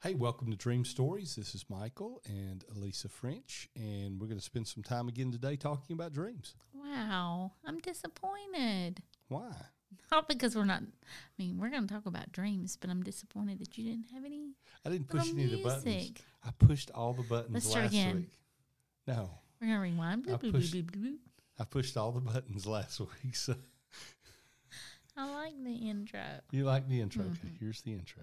Hey, welcome to Dream Stories. This is Michael and Elisa French, and we're going to spend some time again today talking about dreams. Wow, I'm disappointed. Why? Not because we're not. I mean, we're going to talk about dreams, but I'm disappointed that you didn't have any. I didn't push any of the buttons. I pushed all the buttons Let's last week. No, We're going to rewind. I Bloop, bloop, bloop, pushed- bloop. I pushed all the buttons last week. So I like the intro. you like the intro? Mm-hmm. Okay, here's the intro.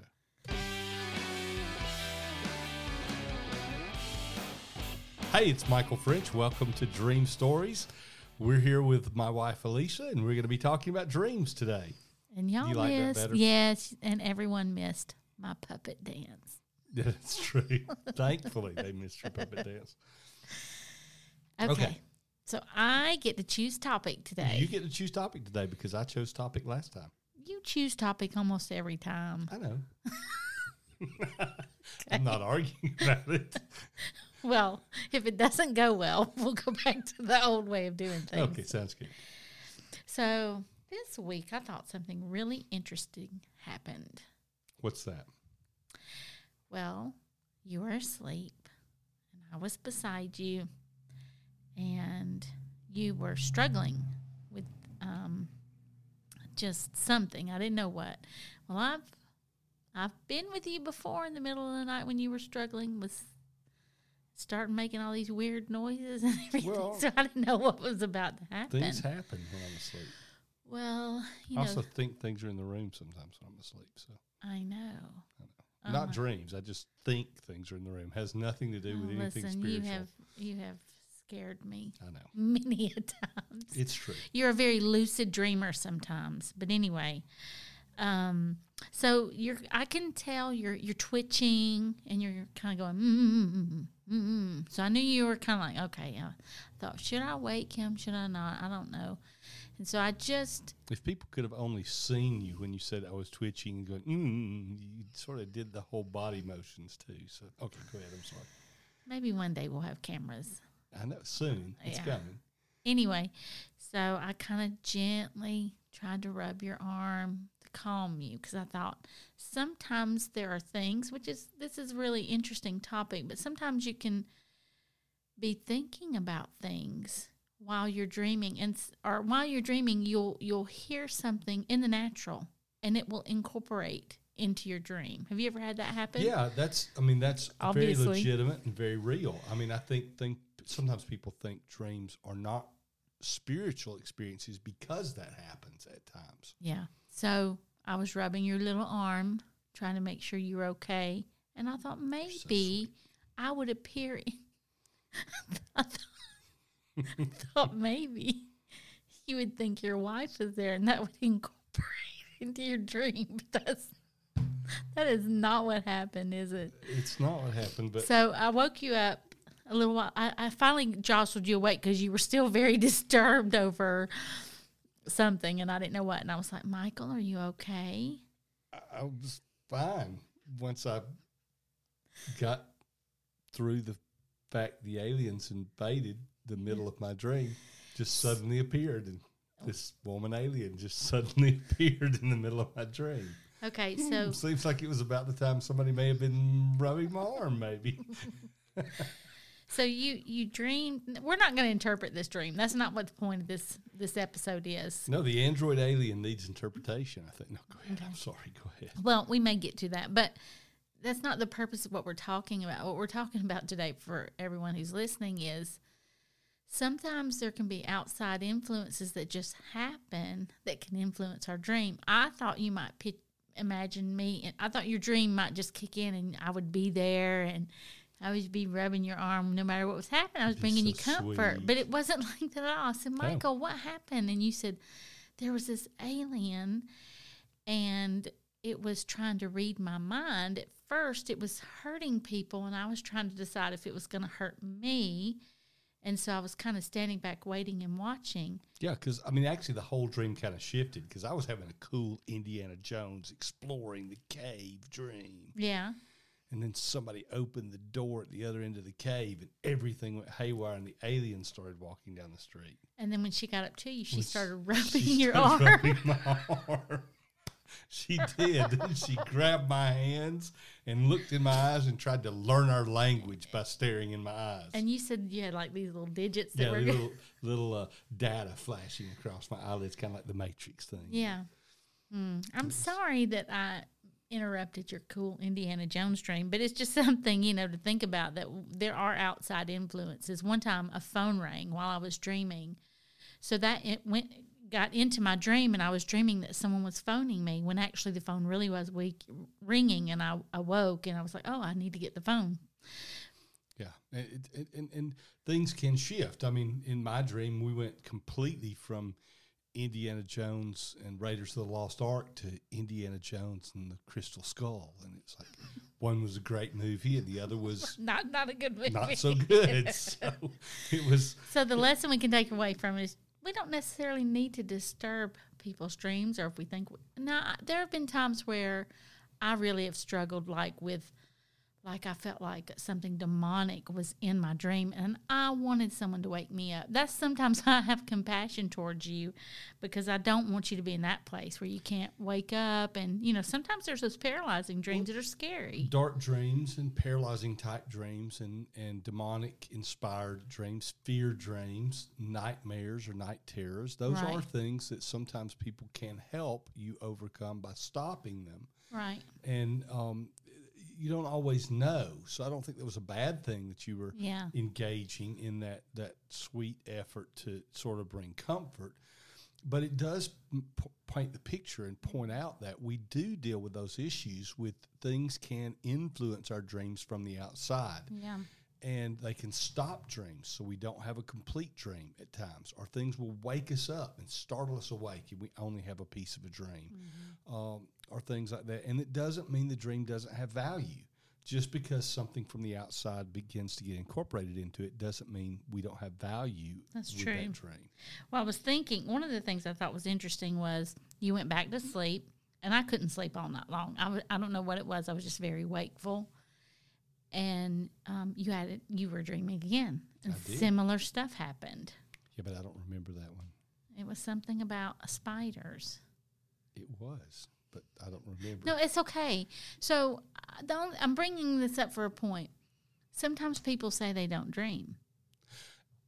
Hey, it's Michael French. Welcome to Dream Stories. We're here with my wife Alicia, and we're going to be talking about dreams today. And y'all You like missed. better? Yes, and everyone missed my puppet dance. That's true. Thankfully, they missed your puppet dance. Okay. Okay. So I get to choose topic today. You get to choose topic today because I chose topic last time. You choose topic almost every time. I know. I'm not arguing about it. Well, if it doesn't go well, we'll go back to the old way of doing things. Okay, sounds good. So this week, I thought something really interesting happened. What's that? Well, you were asleep, and I was beside you, and you were struggling with um, just something. I didn't know what. Well, I've I've been with you before in the middle of the night when you were struggling with starting making all these weird noises and everything. Well- so I didn't know what was about to happen. Things happen when I'm asleep. well, you I know, also think things are in the room sometimes when I'm asleep. So I know. not uh-huh. dreams. I just think things are in the room. Has nothing to do with Oh, anything listen, spiritual. you have you have scared me I know. many a times. It's true. You're a very lucid dreamer sometimes, but anyway, um, so you're I can tell you're you're twitching and you're kind of going mm, mm, mm, mm mm mm mm. So I knew you were kind of like okay. I thought should I wake him? Should I not? I don't know. And so I just If people could have only seen you when you said I was twitching and going, mm, you sort of did the whole body motions too. So okay, go ahead. I'm sorry. maybe one day we'll have cameras. I know soon it's Yeah. coming. Anyway, so I kind of gently tried to rub your arm calm you because I thought sometimes there are things, which is this is a really interesting topic, but sometimes you can be thinking about things while you're dreaming and or while you're dreaming you'll you'll hear something in the natural and it will incorporate into your dream. Have you ever had that happen? Yeah, that's. I mean, that's Obviously. very legitimate and very real. I mean, I think think sometimes people think dreams are not spiritual experiences because that happens at times. Yeah. So I was rubbing your little arm, trying to make sure you were okay. And I thought maybe I would appear in. I thought, I thought maybe you would think your wife was there and that would incorporate into your dream. But that's, that is not what happened, is it? It's not what happened, but So I woke you up a little while. I, I finally jostled you awake because you were still very disturbed over something, and I didn't know what. And I was like, "Michael, are you okay?" I, I was fine once I got through the fact the aliens invaded the middle of my dream. Just suddenly appeared, and oh. this woman alien just suddenly appeared in the middle of my dream. Okay, hmm, so Seems like it was about the time somebody may have been rubbing my arm, maybe. so you you dreamed. We're not going to interpret this dream. That's not what the point of this this episode is. No, the android alien needs interpretation. I think. No, go ahead. I'm sorry. Go ahead. Well, we may get to that, but that's not the purpose of what we're talking about. What we're talking about today for everyone who's listening is sometimes there can be outside influences that just happen that can influence our dream. I thought you might imagine me, and I thought your dream might just kick in and I would be there and I would be rubbing your arm no matter what was happening. I was bringing you comfort, sweet. but it wasn't like that at all. I said, oh. Michael, what happened? And you said, there was this alien and it was trying to read my mind. At first, it was hurting people, and I was trying to decide if it was going to hurt me. And so I was kind of standing back, waiting and watching. Yeah, because I mean, actually, the whole dream kind of shifted because I was having a cool Indiana Jones exploring the cave dream, Yeah. And then somebody opened the door at the other end of the cave, and everything went haywire, and the alien started walking down the street. And then when she got up to you, she Which- started rubbing She your started arm. rubbing my arm. she did. she grabbed my hands and looked in my eyes and tried to learn our language by staring in my eyes. And you said you had like these little digits that yeah, were little little uh, data flashing across my eyelids, kind of like the Matrix thing. Yeah. Hmm. I'm sorry that I interrupted your cool Indiana Jones dream, but it's just something, you know, to think about that there are outside influences. One time a phone rang while I was dreaming. So that it went got into my dream and I was dreaming that someone was phoning me when actually the phone really was weak, ringing and I awoke and I was like, "Oh, I need to get the phone." Yeah, it- it- and and things can shift. I mean, in my dream, we went completely from Indiana Jones and Raiders of the Lost Ark to Indiana Jones and the Crystal Skull, and it's like one was a great movie and the other was Not not a good movie. not so good. so it was So the lesson we can take away from it is we don't necessarily need to disturb people's dreams, or if we think. Now there have been times where I really have struggled, like with, like I felt like something demonic was in my dream, and I wanted someone to wake me up. That's sometimes I have compassion towards you, because I don't want you to be in that place where you can't wake up, and you know sometimes there's those paralyzing dreams that are scary. dark dreams and paralyzing type dreams and, and demonic inspired dreams, fear dreams, nightmares or night terrors. Those are things that sometimes people can help you overcome by stopping them. Right? And um, you don't always know. So I don't think that was a bad thing that you were Yeah. engaging in that, that sweet effort to sort of bring comfort. But it does p- paint the picture and point out that we do deal with those issues with things can influence our dreams from the outside Yeah. And they can stop dreams so we don't have a complete dream at times or things will wake us up and startle us awake and we only have a piece of a dream um, or things like that and it doesn't mean the dream doesn't have value just because something from the outside begins to get incorporated into it doesn't mean we don't have value That's true. that dream Well, I was thinking one of the things I thought was interesting was you went back to sleep, and I couldn't sleep all night long. I w- I don't know what it was. I was just very wakeful, and um, you had it. You were dreaming again, and similar stuff happened. yeah but i don't remember that one It was something about spiders. it was but i don't remember No, it's okay. So uh, the only, I'm bringing this up for a point. Sometimes people say they don't dream.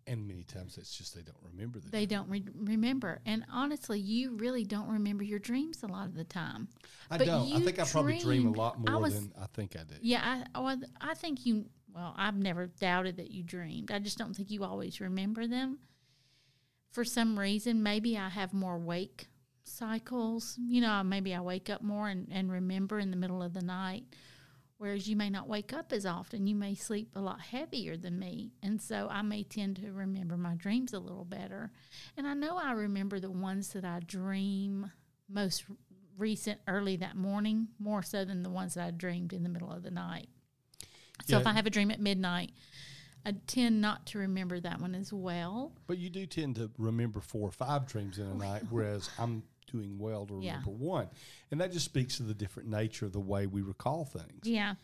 And many times it's just they don't remember the They dream. don't re- remember. And honestly, you really don't remember your dreams a lot of the time. i but don't i think i probably dream a dreamed- lot I more was- than i think i do Yeah, I, well, I think you. Well, I've never doubted that you dreamed. I just don't think you always remember them. For some reason, maybe I have more wake cycles. You know, maybe I wake up more and, and remember in the middle of the night, whereas you may not wake up as often. You may sleep a lot heavier than me. And so I may tend to remember my dreams a little better. And I know I remember the ones that I dream most recent early that morning more so than the ones that I dreamed in the middle of the night. So if I have a dream at midnight, I tend not to remember that one as well. But you do tend to remember four or five dreams in a night, whereas I'm doing well to Yeah. remember one, and that just speaks to the different nature of the way we recall things. Yeah.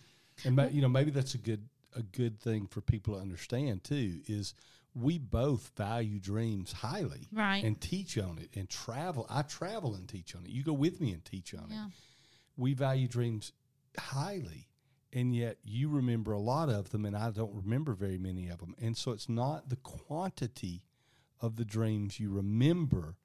And you know, maybe that's a good a good thing for people to understand too. Is we both value dreams highly, Right. And teach on it and travel. I travel and teach on it. You go with me and teach on Yeah. it. We value dreams highly. And yet you remember a lot of them, and I don't remember very many of them. And so it's not the quantity of the dreams you remember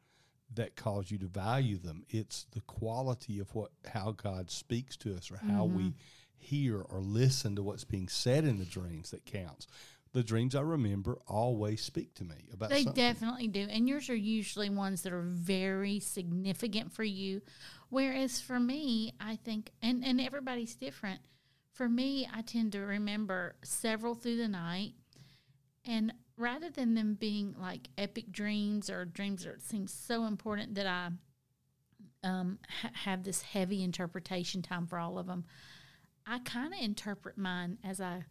that cause you to value them. It's the quality of what how God speaks to us or how we Mm-hmm. hear or listen to what's being said in the dreams that counts. The dreams I remember always speak to me about They something. definitely do. And yours are usually ones that are very significant for you. Whereas for me, I think, and, and everybody's different. For me, I tend to remember several through the night. And rather than them being like epic dreams or dreams that seem so important that I um, ha- have this heavy interpretation time for all of them, I kind of interpret mine as I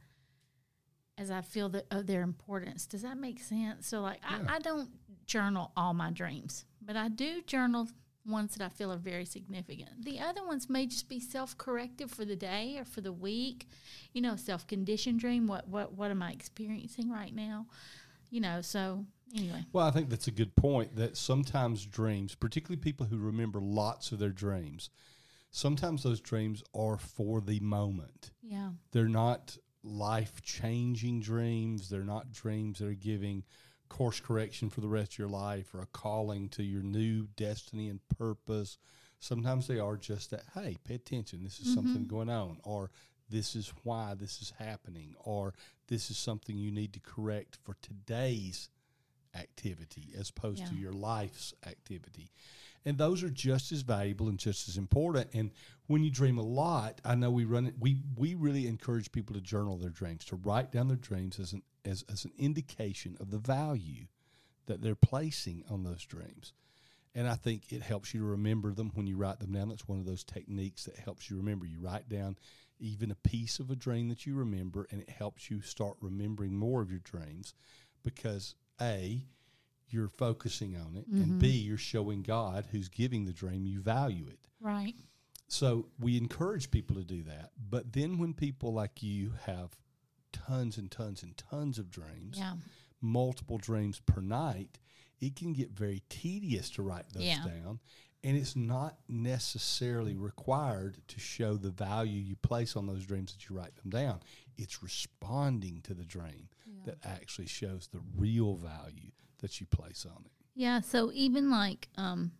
as I feel that of their importance. Does that make sense? So like Yeah. I, I don't journal all my dreams, but I do journal ones that I feel are very significant. The other ones may just be self corrective for the day or for the week. You know, self conditioned dream. What what what am I experiencing right now? You know, so anyway, Well, I think that's a good point that sometimes dreams, particularly people who remember lots of their dreams, sometimes those dreams are for the moment. yeah, They're not life changing dreams. They're not dreams that are giving course correction for the rest of your life or a calling to your new destiny and purpose. Sometimes they are just that, hey, pay attention. This is something mm-hmm. going on. Or this is why this is happening. Or this is something you need to correct for today's activity as opposed to your life's activity. And those are just as valuable and just as important. And when you dream a lot, I know we run it, we we really encourage people to journal their dreams, to write down their dreams as an as, as an indication of the value that they're placing on those dreams. And I think it helps you to remember them when you write them down. That's one of those techniques that helps you remember. You write down even a piece of a dream that you remember, and it helps you start remembering more of your dreams because A, you're focusing on it, and B, mm-hmm. you're showing God who's giving the dream you value it. right. So we encourage people to do that. But then when people like you have tons and tons and tons of dreams, Yeah, multiple dreams per night, it can get very tedious to write those Yeah. down. And it's not necessarily required to show the value you place on those dreams that you write them down. It's responding to the dream that actually shows the real value that you place on it. yeah. So even like, um,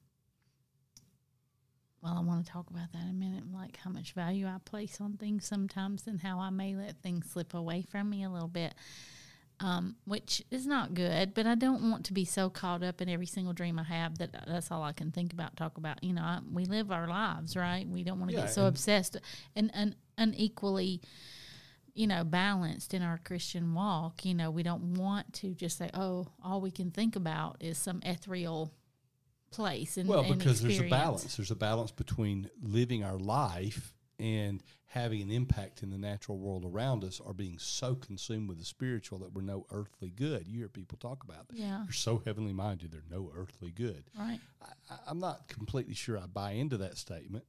well, I want to talk about that in a minute, like how much value I place on things sometimes, and how I may let things slip away from me a little bit. um, which is not good. But I don't want to be so caught up in every single dream I have that that's all I can think about, talk about. You know, I, we live our lives, right? We don't want to Yeah, get so and- obsessed and, and unequally, you know, balanced in our Christian walk. You know, we don't want to just say, oh, all we can think about is some ethereal place. And, Well, and because there's a balance. There's a balance between living our life and having an impact in the natural world around us, or being so consumed with the spiritual that we're no earthly good. You hear people talk about that. Yeah. They're so heavenly minded, they're no earthly good. Right. I, I- I'm not completely sure I buy into that statement,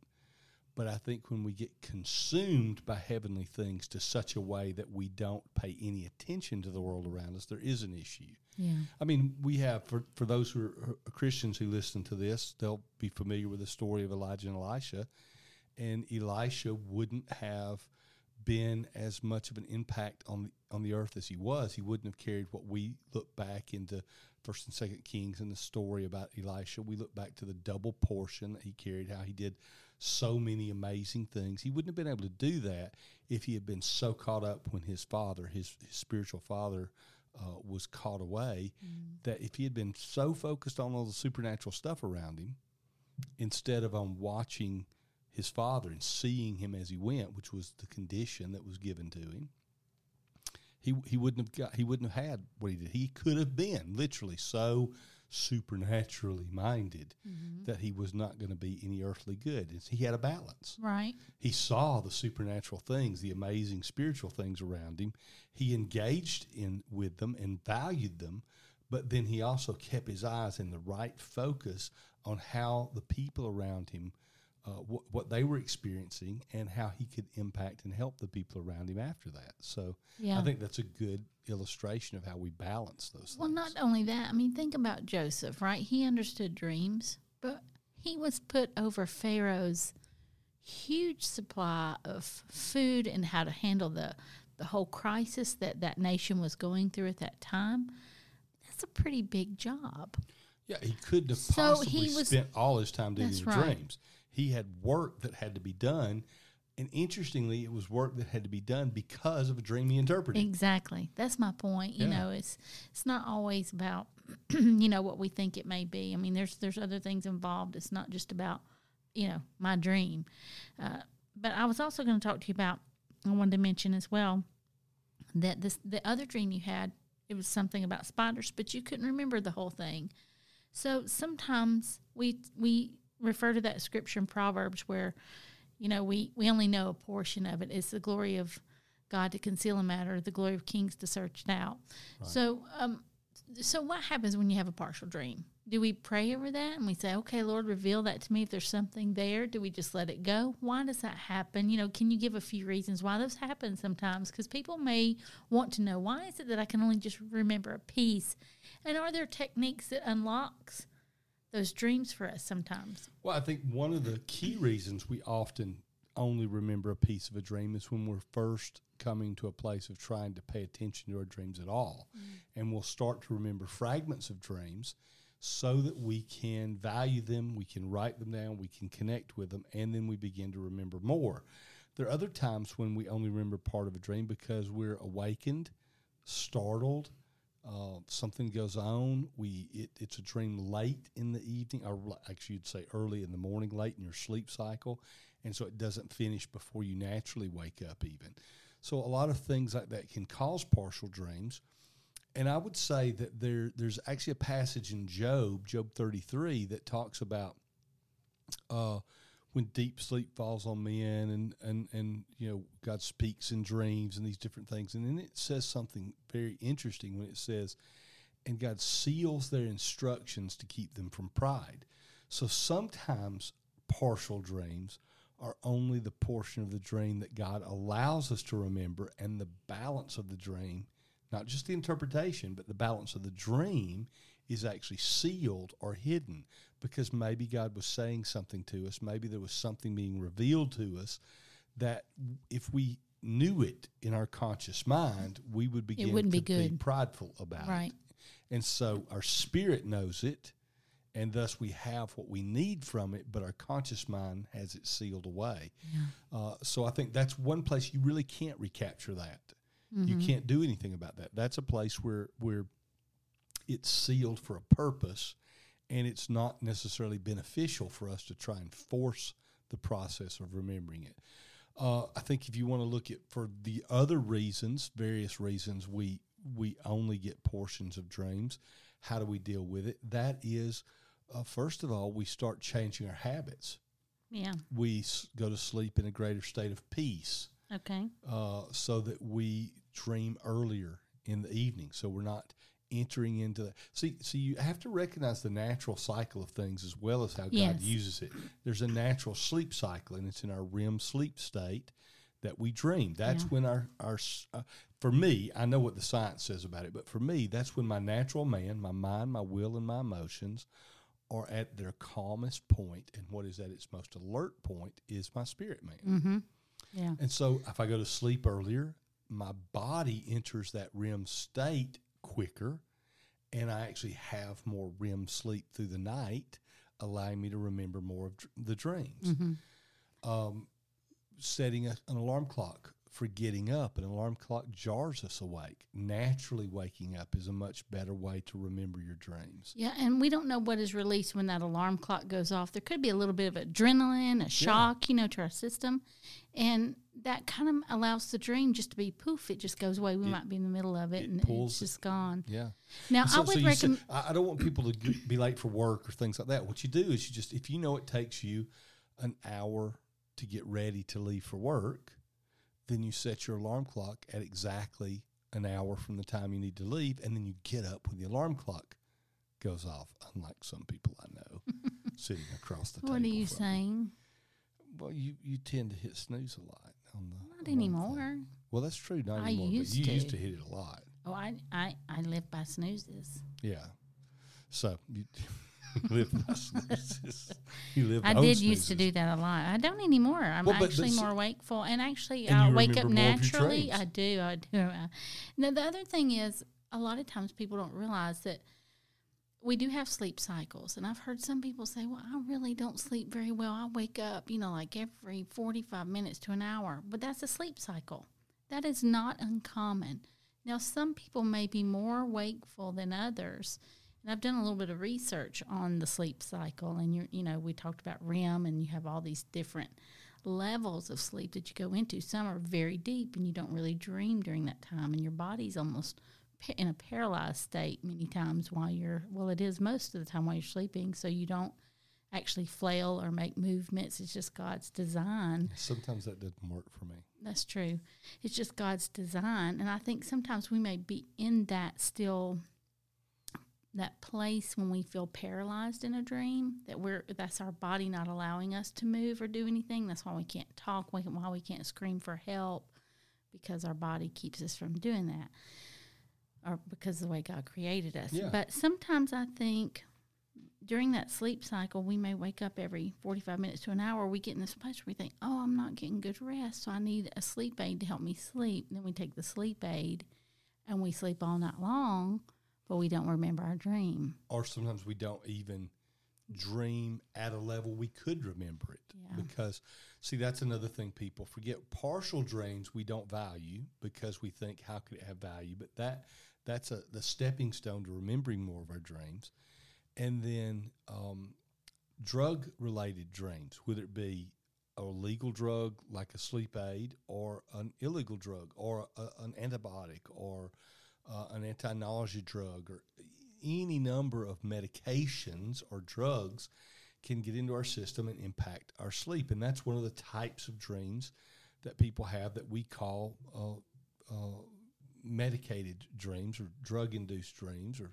but I think when we get consumed by heavenly things to such a way that we don't pay any attention to the world around us, there is an issue. Yeah. I mean, we have for for those who are Christians who listen to this, they'll be familiar with the story of Elijah and Elisha, and Elisha wouldn't have been as much of an impact on the on the earth as he was. He wouldn't have carried what we look back into First and Second Kings and the story about Elisha. We look back to the double portion that he carried, how he did so many amazing things. He wouldn't have been able to do that if he had been so caught up when his father, his, his spiritual father, uh, was caught away. That if he had been so focused on all the supernatural stuff around him, instead of on watching his father and seeing him as he went, which was the condition that was given to him, he he wouldn't have got he wouldn't have had what he did. He could have been literally so supernaturally minded mm-hmm. that he was not going to be any earthly good. It's, he had a balance. Right. He saw the supernatural things, the amazing spiritual things around him. He engaged in with them and valued them, but then he also kept his eyes in the right focus on how the people around him, uh, wh- what they were experiencing, and how he could impact and help the people around him after that. So Yeah. I think that's a good illustration of how we balance those Well, things. Well, not only that, I mean, think about Joseph, right? He understood dreams, but he was put over Pharaoh's huge supply of food and how to handle the, the whole crisis that that nation was going through at that time. That's a pretty big job. Yeah, he couldn't have So possibly he was- spent all his time doing right. dreams. He had work that had to be done, and interestingly, it was work that had to be done because of a dream he interpreted. Exactly. That's my point. You Yeah. know, it's it's not always about you know what we think it may be. I mean, there's there's other things involved. It's not just about you know my dream. Uh, but I was also going to talk to you about. I wanted to mention as well that this the other dream you had. It was something about spiders, but you couldn't remember the whole thing. So sometimes we we refer to that scripture in Proverbs where, you know, we we only know a portion of it. It's the glory of God to conceal a matter, the glory of kings to search it out. So, um, so what happens when you have a partial dream? Do we pray over that and we say, okay, Lord, reveal that to me if there's something there? Do we just let it go? Why does that happen? You know, can you give a few reasons why those happen sometimes? Because people may want to know why is it that I can only just remember a piece? And are there techniques that unlocks those dreams for us sometimes? Well, I think one of the key reasons we often only remember a piece of a dream is when we're first coming to a place of trying to pay attention to our dreams at all. Mm. And we'll start to remember fragments of dreams so that we can value them, we can write them down, we can connect with them, and then we begin to remember more. There are other times when we only remember part of a dream because we're awakened, startled, uh, something goes on. We it, it's a dream late in the evening, or actually you'd say early in the morning, late in your sleep cycle, and so it doesn't finish before you naturally wake up. Even so, a lot of things like that can cause partial dreams. And I would say that there there's actually a passage in Job, Job 33, that talks about uh, when deep sleep falls on men and, and, and you know God speaks in dreams and these different things. And then it says something very interesting when it says, and God seals their instructions to keep them from pride. So sometimes partial dreams are only the portion of the dream that God allows us to remember, and the balance of the dream, not just the interpretation, but the balance of the dream is actually sealed or hidden because maybe God was saying something to us, maybe there was something being revealed to us that if we knew it in our conscious mind, we would begin to be good. prideful about Right. it. And so our spirit knows it, and thus we have what we need from it, but our conscious mind has it sealed away. Uh, so I think that's one place you really can't recapture that. You can't do anything about that. That's a place where where it's sealed for a purpose, and it's not necessarily beneficial for us to try and force the process of remembering it. Uh, I think if you want to look at for the other reasons, various reasons we we only get portions of dreams. How do we deal with it? That is, uh, first of all, we start changing our habits. Yeah. We s- go to sleep in a greater state of peace Okay. uh, so that we dream earlier in the evening. So we're not entering into that. See, so you have to recognize the natural cycle of things as well as how God uses it. There's a natural sleep cycle, and it's in our REM sleep state that we dream. That's Yeah. when our our uh, for me, I know what the science says about it, but for me, that's when my natural man, my mind, my will, and my emotions are at their calmest point, and what is at its most alert point is my spirit man. Mm-hmm. Yeah. And so if I go to sleep earlier, my body enters that REM state quicker, and I actually have more REM sleep through the night, allowing me to remember more of the dreams. Mm-hmm. Um, setting a, an alarm clock for getting up, an alarm clock jars us awake. Naturally, waking up is a much better way to remember your dreams. Yeah, and we don't know what is released when that alarm clock goes off. There could be a little bit of adrenaline, a shock, you know, to our system. And that kind of allows the dream just to be poof, it just goes away. We might be in the middle of it, it and it's it. just gone. Yeah. Now, So, I would so recommend. I don't want people to be late for work or things like that. What you do is you just, if you know it takes you an hour to get ready to leave for work, then you set your alarm clock at exactly an hour from the time you need to leave, and then you get up when the alarm clock goes off. Unlike some people I know sitting across the table. what are you from me. saying? Well, you you tend to hit snooze a lot on the Not alarm thing. anymore. Well, that's true. Not I anymore. used but you used to. to hit it a lot. Oh, I, I, I live by snoozes. Yeah. So you live by snoozes. You live I did used to do that a lot. I don't anymore. I'm Well, but- but actually s- more wakeful, and actually, And I wake up remember more of your naturally. I do. I do. Uh, Now, the other thing is, a lot of times people don't realize that we do have sleep cycles, and I've heard some people say, "Well, I really don't sleep very well. I wake up, you know, like every forty-five minutes to an hour." But that's a sleep cycle. That is not uncommon. Now, some people may be more wakeful than others. And I've done a little bit of research on the sleep cycle, and you're, you know, we talked about REM, and you have all these different levels of sleep that you go into. Some are very deep, and you don't really dream during that time, and your body's almost in a paralyzed state many times while you're, well, it is most of the time while you're sleeping, so you don't actually flail or make movements. It's just God's design. Sometimes that didn't work for me. That's true. It's just God's design. And I think sometimes we may be in that still that place when we feel paralyzed in a dream that we're that's our body not allowing us to move or do anything. That's why we can't talk why we can't scream for help because our body keeps us from doing that or because of the way god created us. Yeah. but sometimes i think during that sleep cycle we may wake up every 45 minutes to an hour we get in this place where we think oh i'm not getting good rest so i need a sleep aid to help me sleep. Then we take the sleep aid and we sleep all night long but we don't remember our dream. Or sometimes we don't even dream at a level we could remember it. Yeah. because see that's another thing people. Forget partial dreams we don't value because we think how could it have value? But that that's a the stepping stone to remembering more of our dreams. And then um, drug related dreams whether it be a legal drug like a sleep aid or an illegal drug or a, an antibiotic or uh, an anti-nausea drug or any number of medications or drugs can get into our system and impact our sleep. And that's one of the types of dreams that people have that we call uh, uh, medicated dreams or drug-induced dreams or,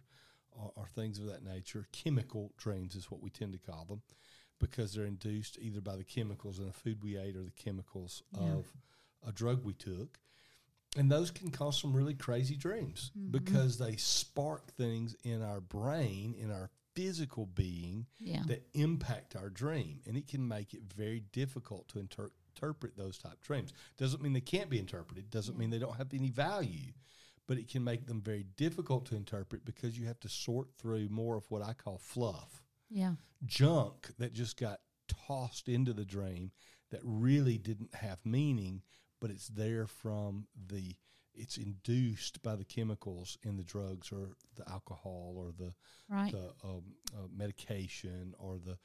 or, or things of that nature. Chemical dreams is what we tend to call them because they're induced either by the chemicals in a food we ate or the chemicals Yeah. of a drug we took and those can cause some really crazy dreams Mm-hmm. because they spark things in our brain, in our physical being yeah that impact our dream. And it can make it very difficult to inter- interpret those type dreams. Doesn't mean they can't be interpreted, doesn't mean they don't have any value, but it can make them very difficult to interpret because you have to sort through more of what I call fluff yeah junk that just got tossed into the dream that really didn't have meaning, but it's there from the it's induced by the chemicals in the drugs or the alcohol or the right the um, uh, medication or the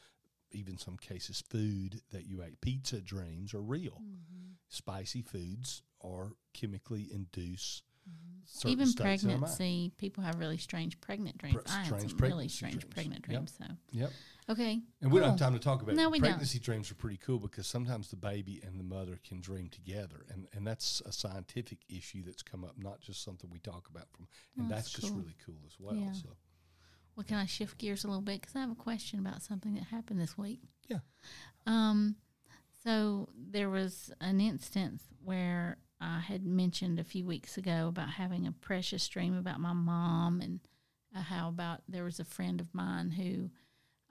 even some cases food that you ate. Pizza dreams are real. Mm-hmm. Spicy foods are chemically induce certain even states in our mind. pregnancy people have really strange pregnant dreams Pre- i had some really strange dreams. pregnant Yep. dreams so Yep. okay And we don't have time to talk about No, it. we don't. Pregnancy dreams are pretty cool because sometimes the baby and the mother can dream together. And, and that's a scientific issue that's come up, not just something we talk about from. And Oh, that's, that's just really cool as well. Yeah. So, Well, can I shift gears a little bit? Because I have a question about something that happened this week. Yeah. Um, so there was an instance where I had mentioned a few weeks ago about having a precious dream about my mom and uh, how about there was a friend of mine who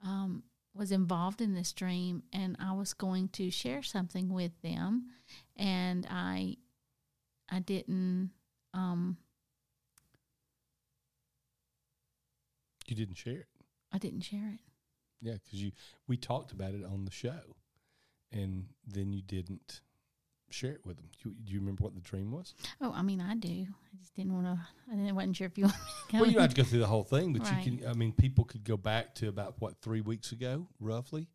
um, was involved in this dream, and I was going to share something with them, and I, I didn't. Um, you didn't share it. I didn't share it. Yeah, because you we talked about it on the show, and then you didn't share it with them. Do you, do you remember what the dream was? Oh, I mean, I do. I just didn't want to. I didn't, wasn't sure if you want to. Well, you don't have to go through the whole thing, but Right. you can. I mean, people could go back to about what three weeks ago, roughly.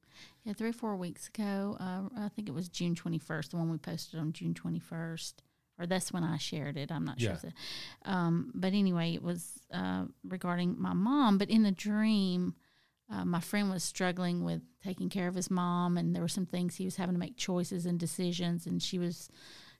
yeah, three or four weeks ago. Uh, I think it was June twenty first. The one we posted on June twenty first, or that's when I shared it. I'm not sure. Yeah. If it, um, but anyway, it was uh, regarding my mom. But in the dream, uh, my friend was struggling with taking care of his mom, and there were some things he was having to make choices and decisions, and she was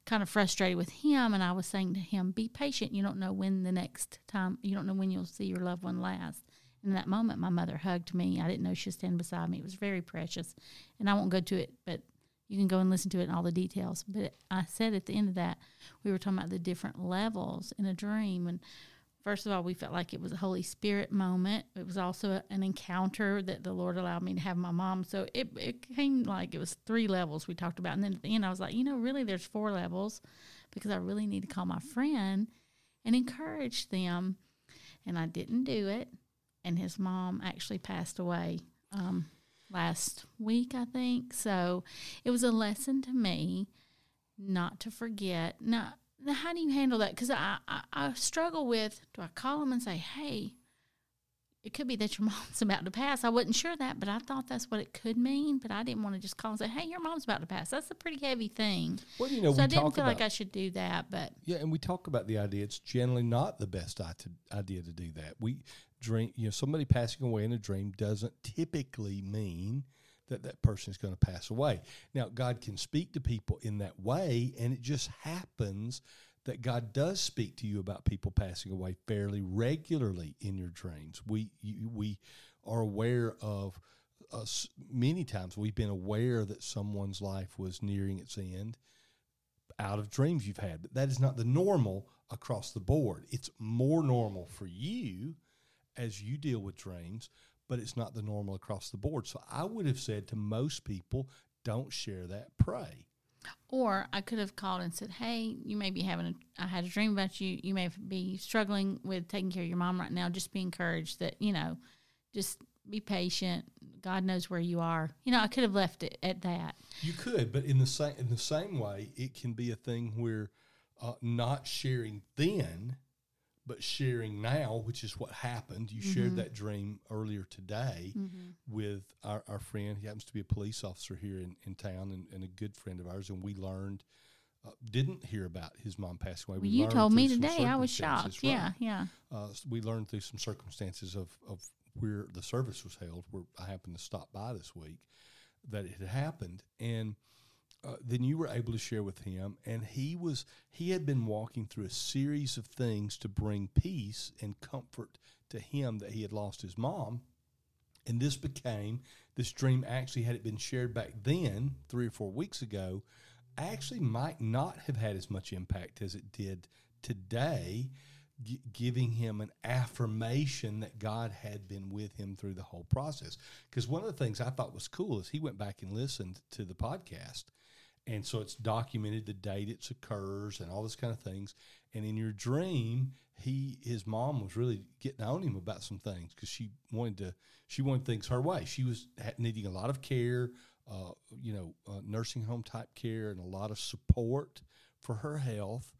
kind of frustrated with him. And I was saying to him, "Be patient. You don't know when the next time. You don't know when you'll see your loved one last." In that moment, my mother hugged me. I didn't know she was standing beside me. It was very precious, and I won't go to it, but you can go and listen to it and all the details. But I said at the end of that, we were talking about the different levels in a dream, and First of all, we felt like it was a Holy Spirit moment. It was also a- an encounter that the Lord allowed me to have my mom. So it, it came like it was three levels we talked about. And then at the end, I was like, you know, really, there's four levels because I really need to call my friend and encourage them. And I didn't do it. And his mom actually passed away um, last week, I think. So it was a lesson to me not to forget. Now, now how do you handle that? Because I, I, I struggle with do I call them and say, hey, it could be that your mom's about to pass. I wasn't sure that, but I thought that's what it could mean. But I didn't want to just call and say, hey, your mom's about to pass. That's a pretty heavy thing. Well, you know, so I didn't feel about like I should do that. But Yeah, and we talk about the idea it's generally not the best idea to do that. We dream, you know, somebody passing away in a dream doesn't typically mean that that person is going to pass away. Now, God can speak to people in that way, and it just happens that God does speak to you about people passing away fairly regularly in your dreams. We you, we are aware of uh, us many times we've been aware that someone's life was nearing its end out of dreams you've had, but that is not the normal across the board. It's more normal for you as you deal with dreams, but it's not the normal across the board. So I would have said to most people, don't share that, pray. Or I could have called and said, "Hey, you may be having a. I had a dream about you. You may be struggling with taking care of your mom right now. Just be encouraged that you know, just be patient. God knows where you are. You know, I could have left it at that. You could, but in the same in the same way, it can be a thing where uh, not sharing then, but sharing now, which is what happened. You shared that dream earlier today with our, our friend. He happens to be a police officer here in, in town and, and a good friend of ours. And we learned, uh, didn't hear about his mom passing away. Well, We you told me today. I was shocked. right. Yeah, yeah. Uh, s- we learned through some circumstances of, of where the service was held, where I happened to stop by this week, that it had happened. And uh, then you were able to share with him, and he was he had been walking through a series of things to bring peace and comfort to him that he had lost his mom. And this became this dream actually had it been shared back then, three or four weeks ago, actually might not have had as much impact as it did today, gi- giving him an affirmation that God had been with him through the whole process. Because one of the things I thought was cool is he went back and listened to the podcast. And so it's documented the date it occurs and all this kind of things. And in your dream, he his mom was really getting on him about some things because she wanted to she wanted things her way. She was needing a lot of care, uh, you know, uh, nursing home type care and a lot of support for her health.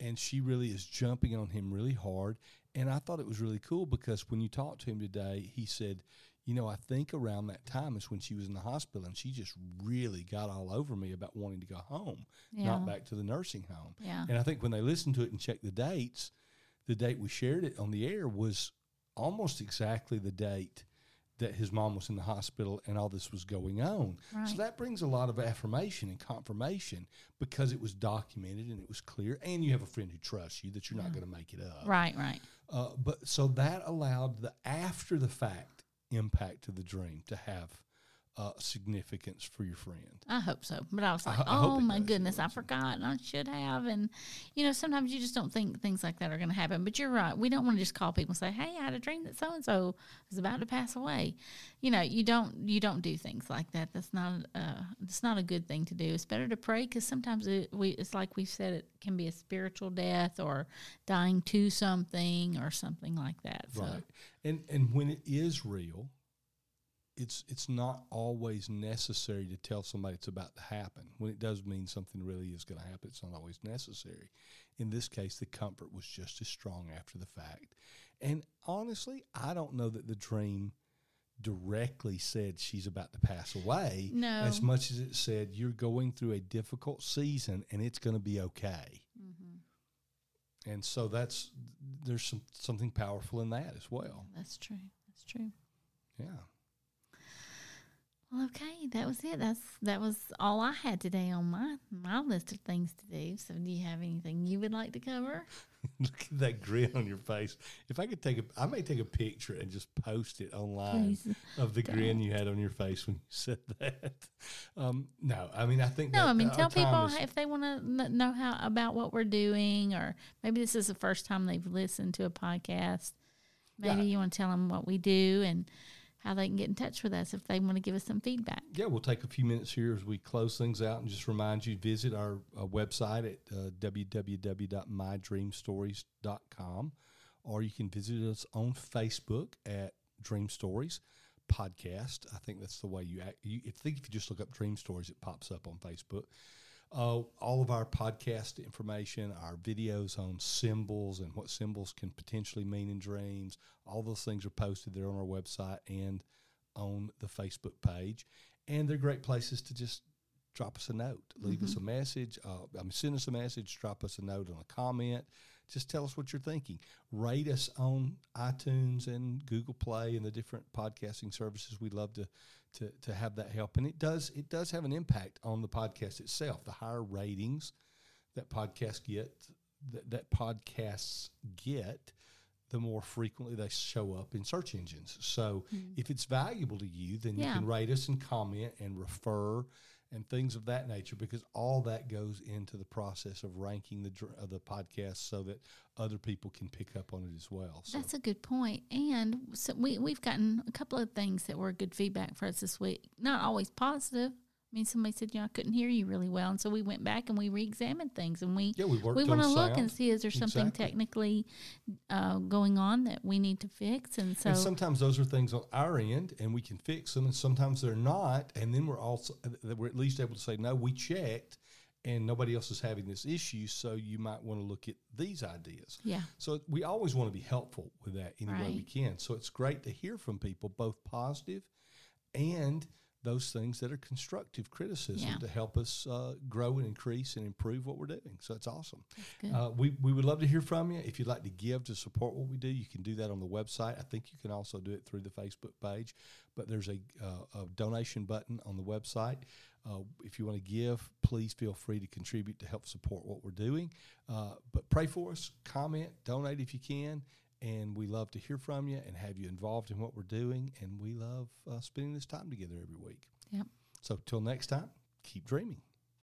And she really is jumping on him really hard. And I thought it was really cool because when you talked to him today, he said, you know, I think around that time is when she was in the hospital and she just really got all over me about wanting to go home, Yeah. not back to the nursing home. Yeah. And I think when they listened to it and checked the dates, the date we shared it on the air was almost exactly the date that his mom was in the hospital and all this was going on. So that brings a lot of affirmation and confirmation because it was documented and it was clear, and you have a friend who trusts you that you're not going to make it up. Right, right. Uh, but so that allowed the after the fact impact to the dream to have uh, significance for your friend. I hope so. But I was like, ho- I oh my does. goodness, I forgot and I should have. And, you know, sometimes you just don't think things like that are going to happen. But you're right. We don't want to just call people and say, hey, I had a dream that so and so is about to pass away. You know, you don't you don't do things like that. That's not uh, it's not a good thing to do. It's better to pray because sometimes it, we it's like we've said it can be a spiritual death or dying to something or something like that. So Right. And and when it is real, it's it's not always necessary to tell somebody it's about to happen. When it does mean something really is going to happen, it's not always necessary. In this case, the comfort was just as strong after the fact. And honestly, I don't know that the dream directly said she's about to pass away No. as much as it said you're going through a difficult season and it's going to be okay. Mm-hmm. And so that's there's some something powerful in that as well. that's true. That's true. Yeah. Well, okay, that was it. That's that was all I had today on my my list of things to do. So, do you have anything you would like to cover? Look at that grin on your face. If I could take a, I may take a picture and just post it online Please. of the grin you had on your face when you said that. Um, no, I mean I think No, that I mean tell people is- if they want to know how about what we're doing, or maybe this is the first time they've listened to a podcast. Maybe Yeah. you want to tell them what we do and how they can get in touch with us if they want to give us some feedback. yeah, we'll take a few minutes here as we close things out and just remind you visit our uh, website at uh, www.mydreamstories.com or you can visit us on Facebook at Dream Stories Podcast. I think that's the way you act. You, I think if you just look up Dream Stories, it pops up on Facebook. Uh, all of our podcast information, our videos on symbols and what symbols can potentially mean in dreams, all those things are posted there on our website and on the Facebook page. And they're great places to just drop us a note, leave us a message, uh, I mean, send us a message, drop us a note on a comment. Just tell us what you're thinking. Rate us on iTunes and Google Play and the different podcasting services. We'd love to, to to have that help, and it does it does have an impact on the podcast itself. The higher ratings that podcasts get, that, that podcasts get, the more frequently they show up in search engines. So mm. if it's valuable to you, then you can rate us and comment and refer and things of that nature because all that goes into the process of ranking the of the podcast so that other people can pick up on it as well. So That's a good point. And so we, we've gotten a couple of things that were good feedback for us this week. Not always positive. I mean, somebody said, you know, I couldn't hear you really well. And so we went back and we re examined things and we, yeah, we we want to look and see is there something Exactly. technically uh, going on that we need to fix. And so, and sometimes those are things on our end, and we can fix them, and sometimes they're not. And then we're also we're at least able to say, no, we checked, and nobody else is having this issue. So you might want to look at these ideas. yeah, So we always want to be helpful with that any way we can. So it's great to hear from people, both positive and those things that are constructive criticism Yeah. to help us uh, grow and increase and improve what we're doing. So it's awesome. Uh, we, we would love to hear from you. If you'd like to give to support what we do, you can do that on the website. I think you can also do it through the Facebook page, but there's a, uh, a donation button on the website. Uh, if you want to give, please feel free to contribute to help support what we're doing. Uh, but pray for us, comment, donate if you can. And we love to hear from you and have you involved in what we're doing. And we love uh, spending this time together every week. Yep. So till next time, keep dreaming.